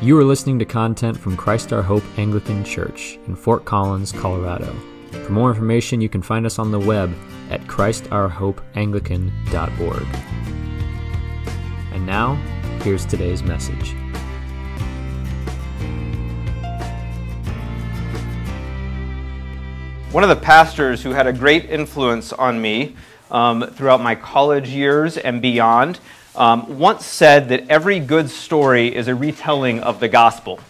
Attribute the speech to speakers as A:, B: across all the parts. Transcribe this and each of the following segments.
A: You are listening to content from Christ Our Hope Anglican Church in Fort Collins, Colorado. For more information, you can find us on the web at christourhopeanglican.org. And now, here's today's message.
B: One of the pastors who had a great influence on me um, throughout my college years and beyond um, once said that every good story is a retelling of the gospel.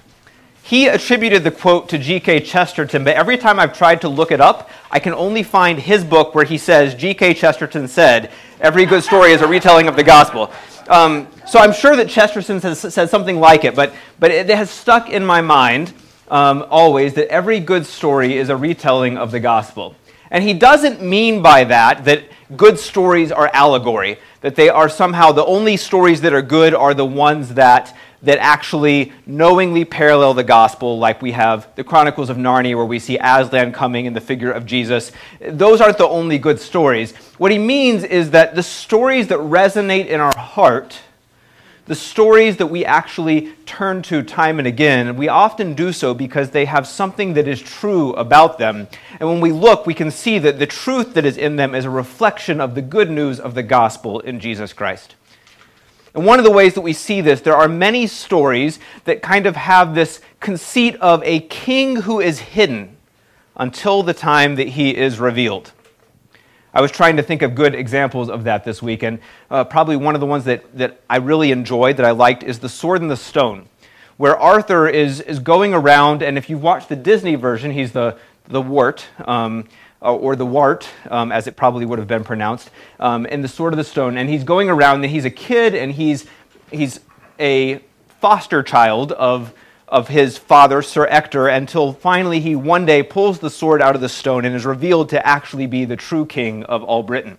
B: He attributed the quote to G.K. Chesterton, but every time I've tried to look it up, I can only find his book where he says, G.K. Chesterton said, every good story is a retelling of the gospel. Um, so I'm sure that Chesterton has said something like it, but, but it has stuck in my mind um, always that every good story is a retelling of the gospel. And he doesn't mean by that that good stories are allegory, that they are somehow the only stories that are good are the ones that, that actually knowingly parallel the gospel, like we have the Chronicles of Narnia, where we see Aslan coming in the figure of Jesus. Those aren't the only good stories. What he means is that the stories that resonate in our heart the stories that we actually turn to time and again, we often do so because they have something that is true about them. And when we look, we can see that the truth that is in them is a reflection of the good news of the gospel in Jesus Christ. And one of the ways that we see this, there are many stories that kind of have this conceit of a king who is hidden until the time that he is revealed. I was trying to think of good examples of that this week, and uh, probably one of the ones that, that I really enjoyed, that I liked, is The Sword and the Stone, where Arthur is, is going around, and if you've watched the Disney version, he's the, the wart, um, uh, or the wart, um, as it probably would have been pronounced, um, in The Sword of the Stone, and he's going around, and he's a kid, and he's, he's a foster child of of his father, Sir Ector, until finally he one day pulls the sword out of the stone and is revealed to actually be the true king of all Britain.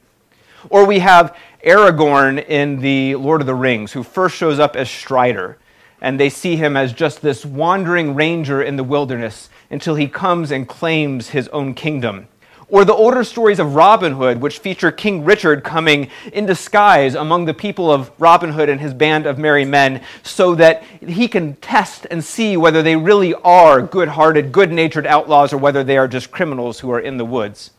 B: Or we have Aragorn in The Lord of the Rings, who first shows up as Strider, and they see him as just this wandering ranger in the wilderness until he comes and claims his own kingdom. Or the older stories of Robin Hood, which feature King Richard coming in disguise among the people of Robin Hood and his band of merry men so that he can test and see whether they really are good hearted, good natured outlaws or whether they are just criminals who are in the woods.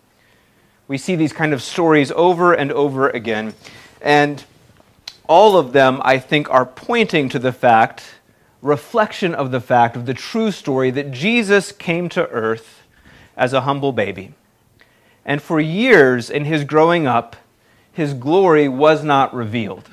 B: We see these kind of stories over and over again. And all of them, I think, are pointing to the fact, reflection of the fact of the true story that Jesus came to earth as a humble baby and for years in his growing up, his glory was not revealed.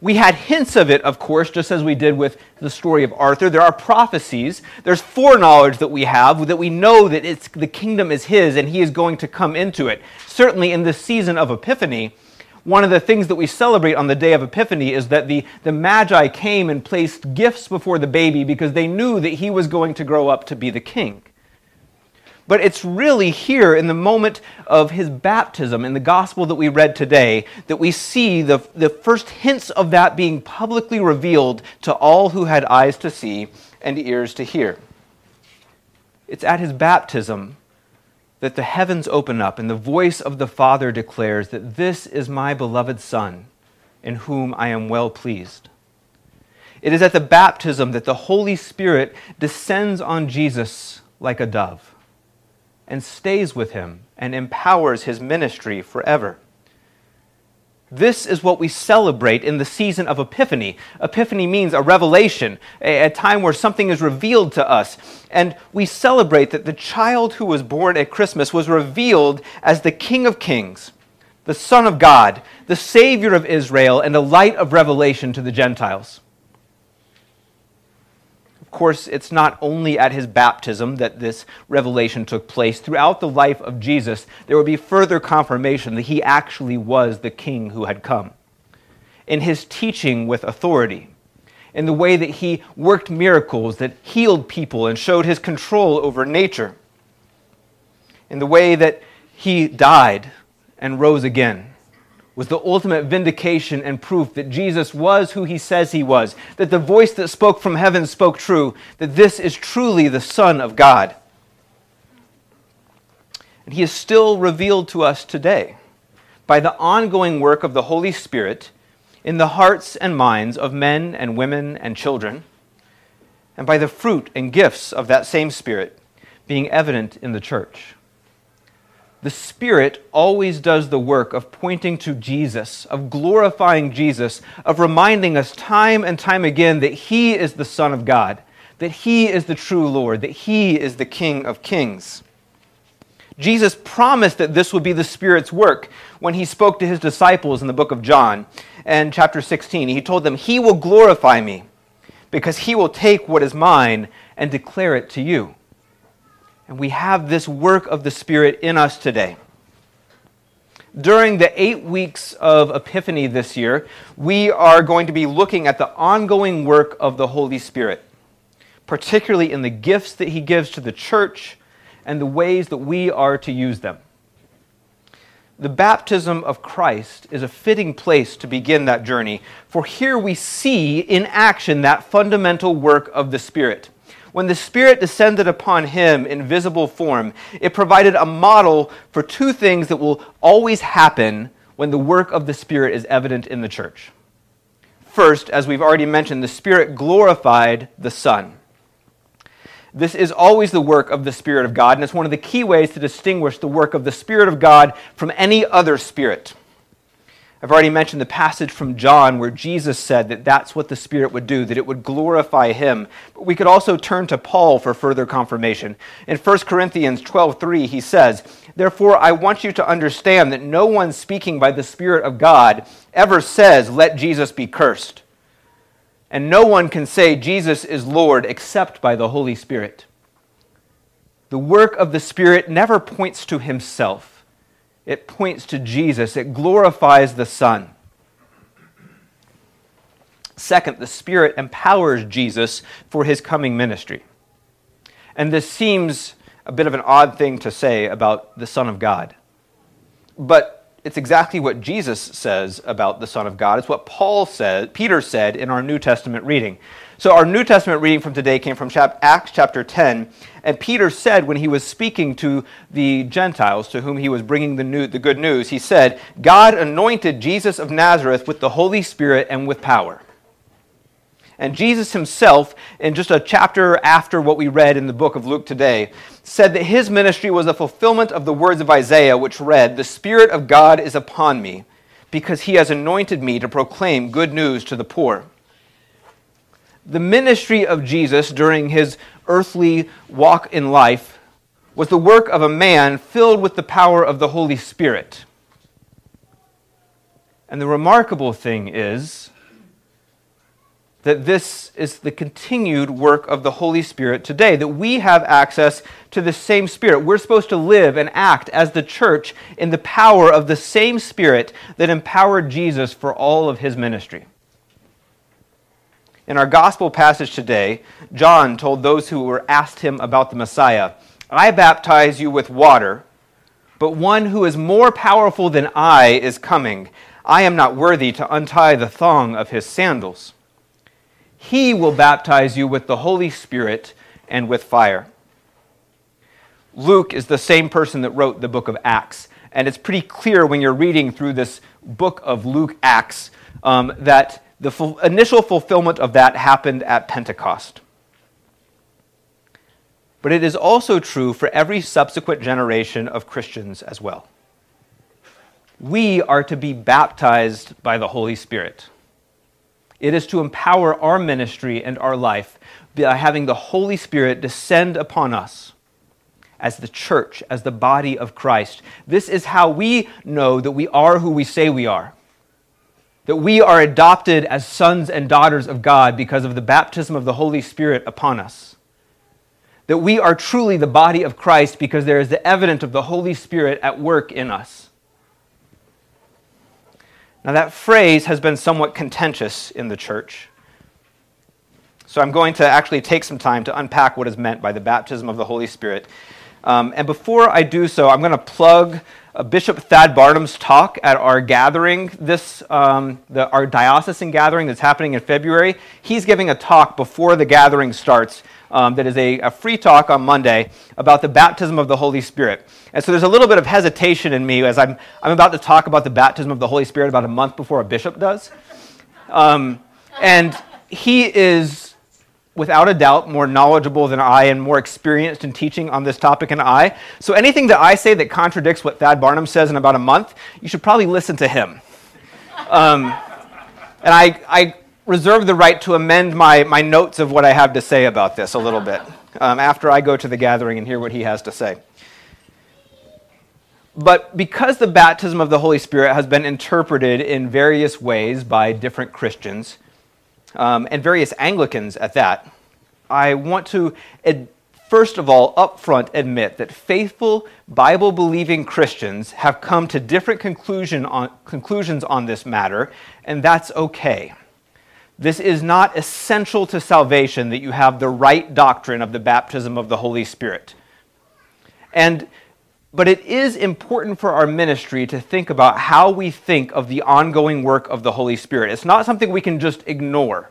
B: We had hints of it, of course, just as we did with the story of Arthur. There are prophecies. There's foreknowledge that we have, that we know that it's, the kingdom is his and he is going to come into it. Certainly in this season of Epiphany, one of the things that we celebrate on the day of Epiphany is that the, the Magi came and placed gifts before the baby because they knew that he was going to grow up to be the king. But it's really here in the moment of his baptism in the gospel that we read today that we see the, the first hints of that being publicly revealed to all who had eyes to see and ears to hear. It's at his baptism that the heavens open up and the voice of the Father declares that this is my beloved Son, in whom I am well pleased. It is at the baptism that the Holy Spirit descends on Jesus like a dove and stays with him and empowers his ministry forever. This is what we celebrate in the season of Epiphany. Epiphany means a revelation, a, a, time where something is revealed to us. And we celebrate that the child who was born at Christmas was revealed as the King of Kings, the Son of God, the Savior of Israel, and a light of revelation to the Gentiles course, it's not only at his baptism that this revelation took place. Throughout the life of Jesus, there would be further confirmation that he actually was the king who had come. In his teaching with authority, in the way that he worked miracles that healed people and showed his control over nature, in the way that he died and rose again was the ultimate vindication and proof that Jesus was who he says he was, that the voice that spoke from heaven spoke true, that this is truly the Son of God. And he is still revealed to us today by the ongoing work of the Holy Spirit in the hearts and minds of men and women and children and by the fruit and gifts of that same Spirit being evident in the church. The Spirit always does the work of pointing to Jesus, of glorifying Jesus, of reminding us time and time again that He is the Son of God, that He is the true Lord, that He is the King of kings. Jesus promised that this would be the Spirit's work when he spoke to his disciples in the book of John and chapter 16. He told them, He will glorify me because he will take what is mine and declare it to you. And we have this work of the Spirit in us today. During the eight weeks of Epiphany this year, we are going to be looking at the ongoing work of the Holy Spirit, particularly in the gifts that he gives to the church and the ways that we are to use them. The baptism of Christ is a fitting place to begin that journey, for here we see in action that fundamental work of the Spirit. When the Spirit descended upon him in visible form, it provided a model for two things that will always happen when the work of the Spirit is evident in the church. First, as we've already mentioned, the Spirit glorified the Son. This is always the work of the Spirit of God, and it's one of the key ways to distinguish the work of the Spirit of God from any other spirit. I've already mentioned the passage from John where Jesus said that that's what the Spirit would do, that it would glorify him. But we could also turn to Paul for further confirmation. In 1 Corinthians 12:3 he says, "Therefore I want you to understand that no one speaking by the Spirit of God ever says, let Jesus be cursed." And no one can say Jesus is Lord except by the Holy Spirit. The work of the Spirit never points to himself, it points to Jesus, it glorifies the Son. Second, the Spirit empowers Jesus for his coming ministry. And this seems a bit of an odd thing to say about the Son of God. But it's exactly what Jesus says about the Son of God. It's what Paul said, Peter said in our New Testament reading. So our New Testament reading from today came from Acts chapter 10, and Peter said when he was speaking to the Gentiles to whom he was bringing the, new, the good news, he said, God anointed Jesus of Nazareth with the Holy Spirit and with power. And Jesus himself, in just a chapter after what we read in the book of Luke today, said that his ministry was a fulfillment of the words of Isaiah, which read, The Spirit of God is upon me, because he has anointed me to proclaim good news to the poor. The ministry of Jesus during his earthly walk in life was the work of a man filled with the power of the Holy Spirit. And the remarkable thing is, that this is the continued work of the Holy Spirit today, that we have access to the same Spirit. We're supposed to live and act as the church in the power of the same Spirit that empowered Jesus for all of his ministry. In our gospel passage today, John told those who were asked him about the Messiah, I baptize you with water, but one who is more powerful than I is coming. I am not worthy to untie the thong of his sandals. He will baptize you with the Holy Spirit and with fire. Luke is the same person that wrote the book of Acts. And it's pretty clear when you're reading through this book of Luke Acts um, that the fu- initial fulfillment of that happened at Pentecost. But it is also true for every subsequent generation of Christians as well. We are to be baptized by the Holy Spirit. It is to empower our ministry and our life by having the Holy Spirit descend upon us as the church, as the body of Christ. This is how we know that we are who we say we are. That we are adopted as sons and daughters of God because of the baptism of the Holy Spirit upon us. That we are truly the body of Christ because there is the evidence of the Holy Spirit at work in us. Now, that phrase has been somewhat contentious in the church. So, I'm going to actually take some time to unpack what is meant by the baptism of the Holy Spirit. Um, and before I do so, I'm going to plug uh, Bishop Thad Barnum's talk at our gathering, this um, the, our diocesan gathering that's happening in February. He's giving a talk before the gathering starts um, that is a, a, free talk on Monday about the baptism of the Holy Spirit. And so there's a little bit of hesitation in me as I'm, I'm about to talk about the baptism of the Holy Spirit about a month before a bishop does. Um, and he is without a doubt, more knowledgeable than I and more experienced in teaching on this topic than I. So anything that I say that contradicts what Thad Barnum says in about a month, you should probably listen to him. Um, and I, I, reserve the right to amend my, my notes of what I have to say about this a little bit um, after I go to the gathering and hear what he has to say. But because the baptism of the Holy Spirit has been interpreted in various ways by different Christians, um, and various Anglicans at that, I want to, ad- first of all, upfront admit that faithful, Bible believing Christians have come to different conclusion on, conclusions on this matter, and that's okay. This is not essential to salvation that you have the right doctrine of the baptism of the Holy Spirit. And but it is important for our ministry to think about how we think of the ongoing work of the Holy Spirit. It's not something we can just ignore.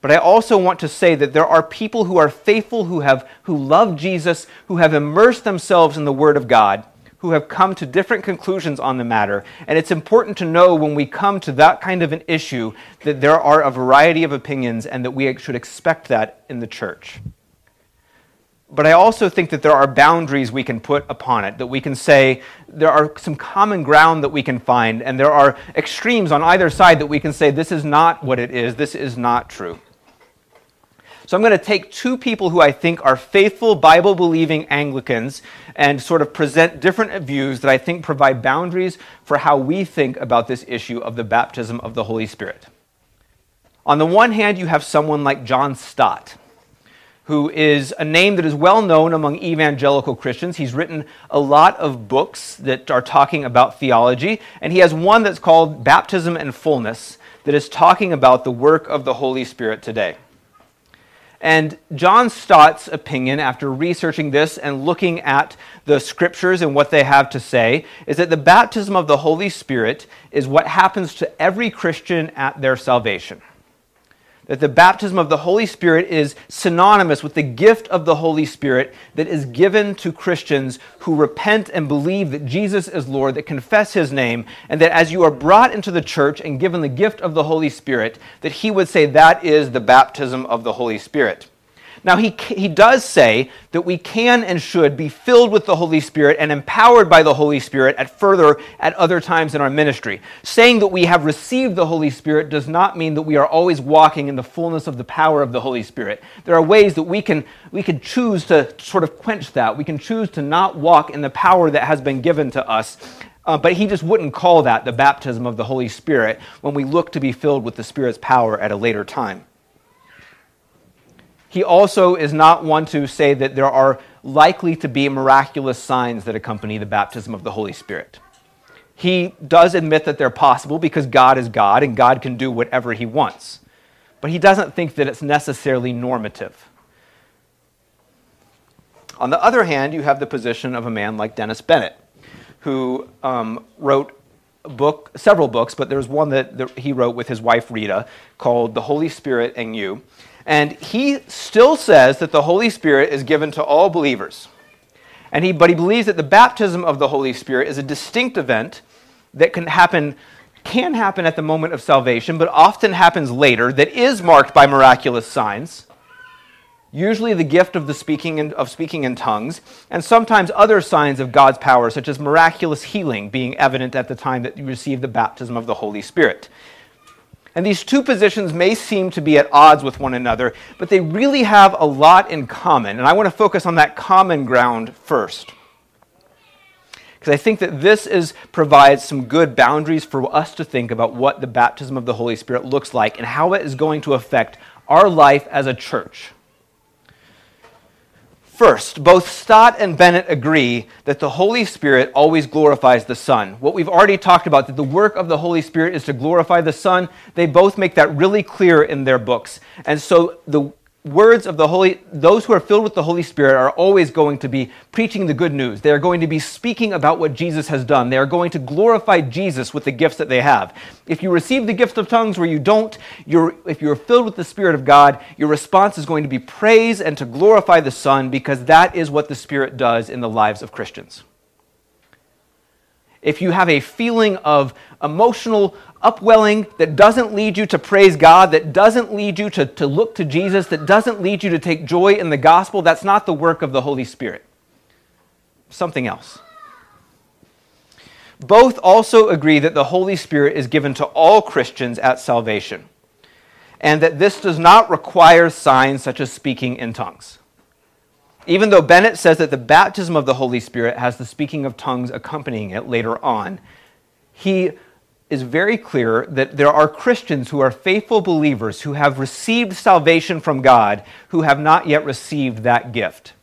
B: But I also want to say that there are people who are faithful, who, have, who love Jesus, who have immersed themselves in the Word of God, who have come to different conclusions on the matter. And it's important to know when we come to that kind of an issue that there are a variety of opinions and that we should expect that in the church. But I also think that there are boundaries we can put upon it, that we can say there are some common ground that we can find, and there are extremes on either side that we can say this is not what it is, this is not true. So I'm going to take two people who I think are faithful, Bible believing Anglicans and sort of present different views that I think provide boundaries for how we think about this issue of the baptism of the Holy Spirit. On the one hand, you have someone like John Stott who is a name that is well known among evangelical Christians. He's written a lot of books that are talking about theology, and he has one that's called Baptism and Fullness that is talking about the work of the Holy Spirit today. And John Stott's opinion, after researching this and looking at the scriptures and what they have to say, is that the baptism of the Holy Spirit is what happens to every Christian at their salvation that the baptism of the Holy Spirit is synonymous with the gift of the Holy Spirit that is given to Christians who repent and believe that Jesus is Lord, that confess his name, and that as you are brought into the church and given the gift of the Holy Spirit, that he would say that is the baptism of the Holy Spirit. Now, he, he does say that we can and should be filled with the Holy Spirit and empowered by the Holy Spirit at further at other times in our ministry. Saying that we have received the Holy Spirit does not mean that we are always walking in the fullness of the power of the Holy Spirit. There are ways that we can, we can choose to sort of quench that. We can choose to not walk in the power that has been given to us. Uh, but he just wouldn't call that the baptism of the Holy Spirit when we look to be filled with the Spirit's power at a later time. He also is not one to say that there are likely to be miraculous signs that accompany the baptism of the Holy Spirit. He does admit that they're possible because God is God and God can do whatever he wants. But he doesn't think that it's necessarily normative. On the other hand, you have the position of a man like Dennis Bennett, who um, wrote book, several books, but there's one that, that he wrote with his wife Rita called The Holy Spirit and You. And he still says that the Holy Spirit is given to all believers. And he, but he believes that the baptism of the Holy Spirit is a distinct event that can happen, can happen at the moment of salvation, but often happens later, that is marked by miraculous signs. Usually the gift of, the speaking in, of speaking in tongues, and sometimes other signs of God's power, such as miraculous healing, being evident at the time that you receive the baptism of the Holy Spirit. And these two positions may seem to be at odds with one another, but they really have a lot in common. And I want to focus on that common ground first. Because I think that this is, provides some good boundaries for us to think about what the baptism of the Holy Spirit looks like and how it is going to affect our life as a church. First, both Stott and Bennett agree that the Holy Spirit always glorifies the Son. What we've already talked about, that the work of the Holy Spirit is to glorify the Son, they both make that really clear in their books. And so the words of the Holy, those who are filled with the Holy Spirit are always going to be preaching the good news. They are going to be speaking about what Jesus has done. They are going to glorify Jesus with the gifts that they have. If you receive the gift of tongues where you don't, you're, if you're filled with the Spirit of God, your response is going to be praise and to glorify the Son because that is what the Spirit does in the lives of Christians. If you have a feeling of emotional upwelling that doesn't lead you to praise God, that doesn't lead you to, to look to Jesus, that doesn't lead you to take joy in the gospel, that's not the work of the Holy Spirit. Something else. Both also agree that the Holy Spirit is given to all Christians at salvation, and that this does not require signs such as speaking in tongues. Even though Bennett says that the baptism of the Holy Spirit has the speaking of tongues accompanying it later on, he is very clear that there are Christians who are faithful believers who have received salvation from God who have not yet received that gift.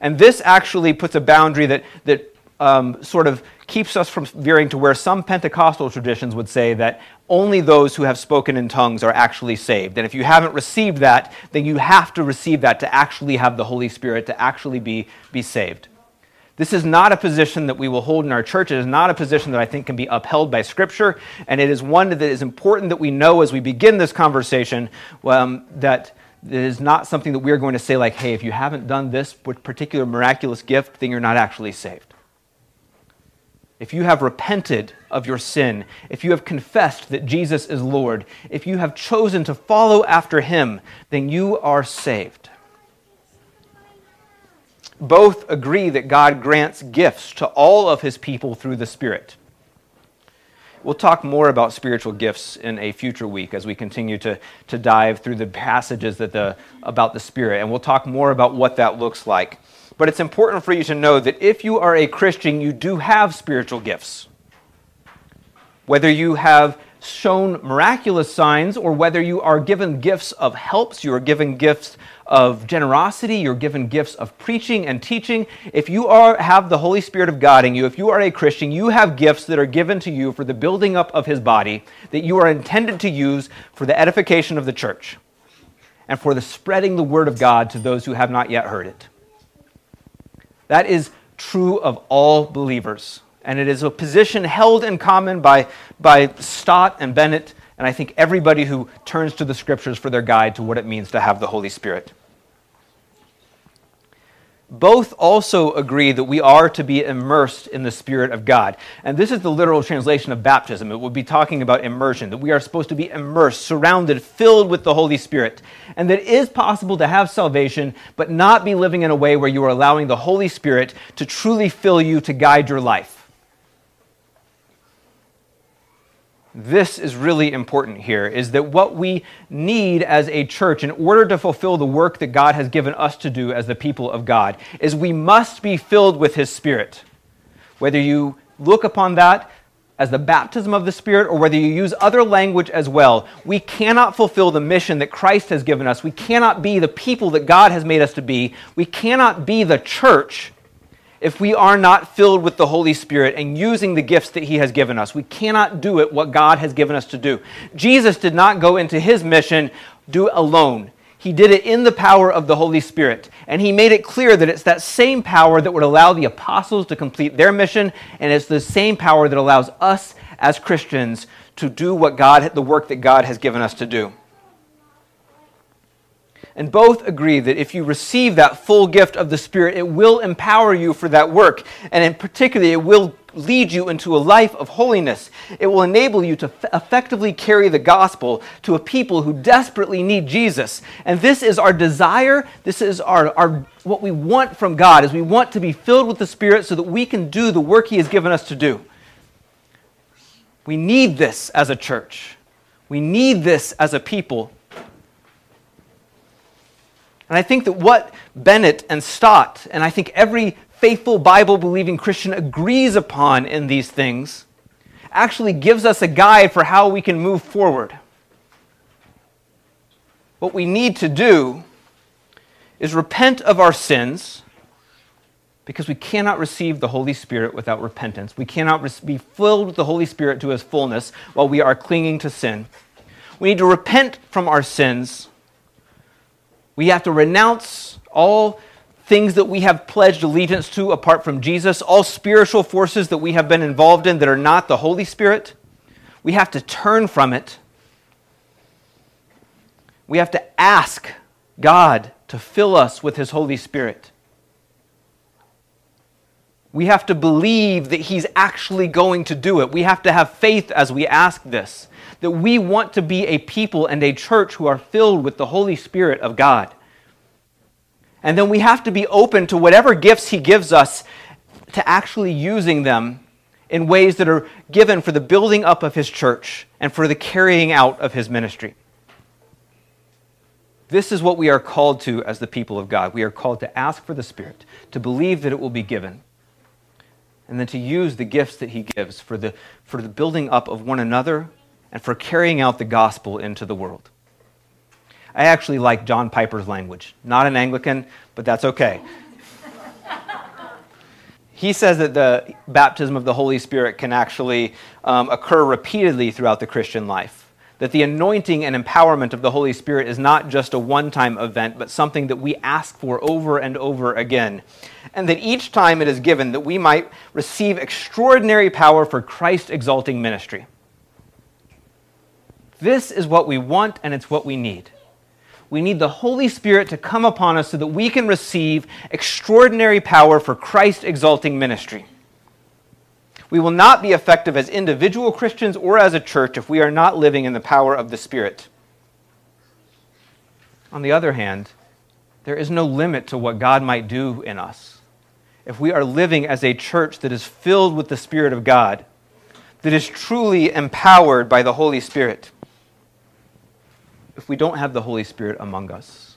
B: And this actually puts a boundary that, that um, sort of keeps us from veering to where some Pentecostal traditions would say that only those who have spoken in tongues are actually saved. And if you haven't received that, then you have to receive that to actually have the Holy Spirit, to actually be, be saved. This is not a position that we will hold in our church. It is not a position that I think can be upheld by Scripture. And it is one that is important that we know as we begin this conversation um, that it is not something that we're going to say, like, hey, if you haven't done this particular miraculous gift, then you're not actually saved if you have repented of your sin, if you have confessed that Jesus is Lord, if you have chosen to follow after him, then you are saved. Both agree that God grants gifts to all of his people through the Spirit. We'll talk more about spiritual gifts in a future week as we continue to, to dive through the passages that the, about the Spirit, and we'll talk more about what that looks like. But it's important for you to know that if you are a Christian, you do have spiritual gifts. Whether you have shown miraculous signs or whether you are given gifts of helps, you are given gifts of generosity, you're given gifts of preaching and teaching. If you are, have the Holy Spirit of God in you, if you are a Christian, you have gifts that are given to you for the building up of His body that you are intended to use for the edification of the church and for the spreading the word of God to those who have not yet heard it. That is true of all believers. And it is a position held in common by, by Stott and Bennett, and I think everybody who turns to the scriptures for their guide to what it means to have the Holy Spirit both also agree that we are to be immersed in the Spirit of God. And this is the literal translation of baptism. It would be talking about immersion, that we are supposed to be immersed, surrounded, filled with the Holy Spirit. And that it is possible to have salvation, but not be living in a way where you are allowing the Holy Spirit to truly fill you to guide your life. This is really important here is that what we need as a church in order to fulfill the work that God has given us to do as the people of God is we must be filled with his spirit. Whether you look upon that as the baptism of the spirit or whether you use other language as well, we cannot fulfill the mission that Christ has given us. We cannot be the people that God has made us to be. We cannot be the church if we are not filled with the Holy Spirit and using the gifts that He has given us. We cannot do it what God has given us to do. Jesus did not go into His mission do it alone. He did it in the power of the Holy Spirit. And he made it clear that it's that same power that would allow the apostles to complete their mission, and it's the same power that allows us as Christians to do what God, the work that God has given us to do. And both agree that if you receive that full gift of the Spirit, it will empower you for that work. And in particular, it will lead you into a life of holiness. It will enable you to effectively carry the gospel to a people who desperately need Jesus. And this is our desire. This is our, our what we want from God is we want to be filled with the Spirit so that we can do the work He has given us to do. We need this as a church. We need this as a people and I think that what Bennett and Stott, and I think every faithful Bible believing Christian agrees upon in these things, actually gives us a guide for how we can move forward. What we need to do is repent of our sins because we cannot receive the Holy Spirit without repentance. We cannot be filled with the Holy Spirit to his fullness while we are clinging to sin. We need to repent from our sins we have to renounce all things that we have pledged allegiance to apart from Jesus, all spiritual forces that we have been involved in that are not the Holy Spirit. We have to turn from it. We have to ask God to fill us with His Holy Spirit. We have to believe that He's actually going to do it. We have to have faith as we ask this, that we want to be a people and a church who are filled with the Holy Spirit of God. And then we have to be open to whatever gifts He gives us to actually using them in ways that are given for the building up of His church and for the carrying out of His ministry. This is what we are called to as the people of God. We are called to ask for the Spirit, to believe that it will be given, and then to use the gifts that He gives for the, for the building up of one another and for carrying out the gospel into the world. I actually like John Piper's language. Not an Anglican, but that's okay. he says that the baptism of the Holy Spirit can actually um, occur repeatedly throughout the Christian life that the anointing and empowerment of the Holy Spirit is not just a one time event, but something that we ask for over and over again. And that each time it is given, that we might receive extraordinary power for Christ exalting ministry. This is what we want, and it's what we need. We need the Holy Spirit to come upon us so that we can receive extraordinary power for Christ exalting ministry. We will not be effective as individual Christians or as a church if we are not living in the power of the Spirit. On the other hand, there is no limit to what God might do in us. If we are living as a church that is filled with the Spirit of God, that is truly empowered by the Holy Spirit, if we don't have the Holy Spirit among us,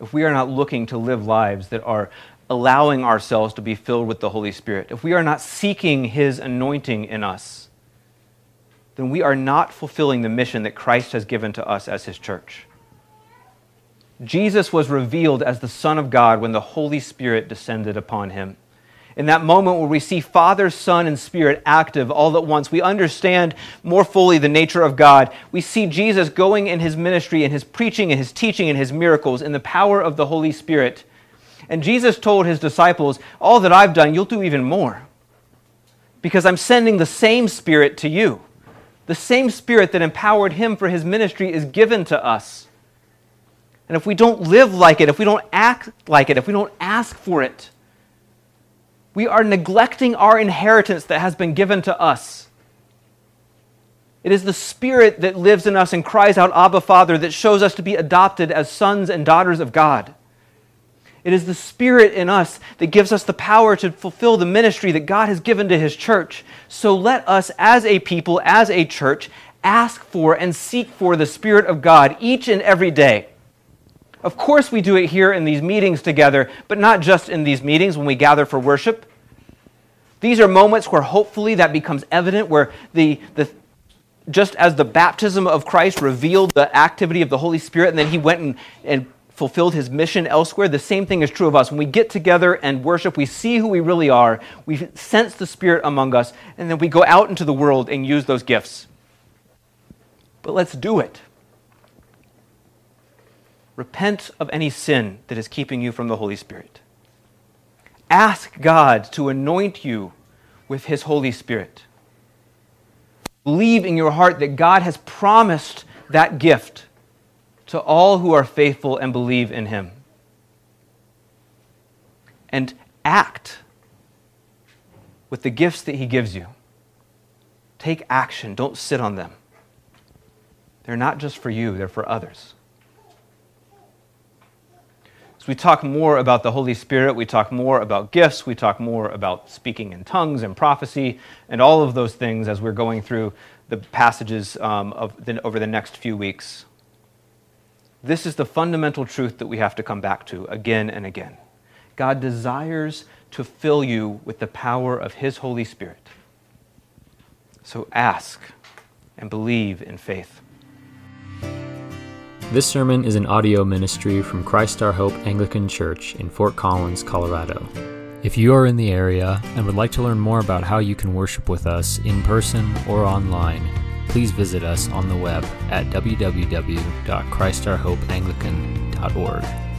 B: if we are not looking to live lives that are allowing ourselves to be filled with the Holy Spirit, if we are not seeking His anointing in us, then we are not fulfilling the mission that Christ has given to us as His church. Jesus was revealed as the Son of God when the Holy Spirit descended upon him. In that moment where we see Father, Son, and Spirit active all at once, we understand more fully the nature of God. We see Jesus going in his ministry and his preaching and his teaching and his miracles in the power of the Holy Spirit. And Jesus told his disciples, All that I've done, you'll do even more. Because I'm sending the same Spirit to you. The same Spirit that empowered him for his ministry is given to us. And if we don't live like it, if we don't act like it, if we don't ask for it, we are neglecting our inheritance that has been given to us. It is the Spirit that lives in us and cries out, Abba, Father, that shows us to be adopted as sons and daughters of God. It is the Spirit in us that gives us the power to fulfill the ministry that God has given to His church. So let us, as a people, as a church, ask for and seek for the Spirit of God each and every day. Of course, we do it here in these meetings together, but not just in these meetings when we gather for worship. These are moments where hopefully that becomes evident, where the, the, just as the baptism of Christ revealed the activity of the Holy Spirit, and then he went and, and fulfilled his mission elsewhere, the same thing is true of us. When we get together and worship, we see who we really are, we sense the Spirit among us, and then we go out into the world and use those gifts. But let's do it. Repent of any sin that is keeping you from the Holy Spirit. Ask God to anoint you with His Holy Spirit. Believe in your heart that God has promised that gift to all who are faithful and believe in him. And act with the gifts that he gives you. Take action, don't sit on them. They're not just for you, they're for others. We talk more about the Holy Spirit, we talk more about gifts, we talk more about speaking in tongues and prophecy, and all of those things as we're going through the passages um, of the, over the next few weeks. This is the fundamental truth that we have to come back to again and again. God desires to fill you with the power of His Holy Spirit. So ask and believe in faith.
A: This sermon is an audio ministry from Christ Our Hope Anglican Church in Fort Collins, Colorado. If you are in the area and would like to learn more about how you can worship with us in person or online, please visit us on the web at www.christourhopeanglican.org.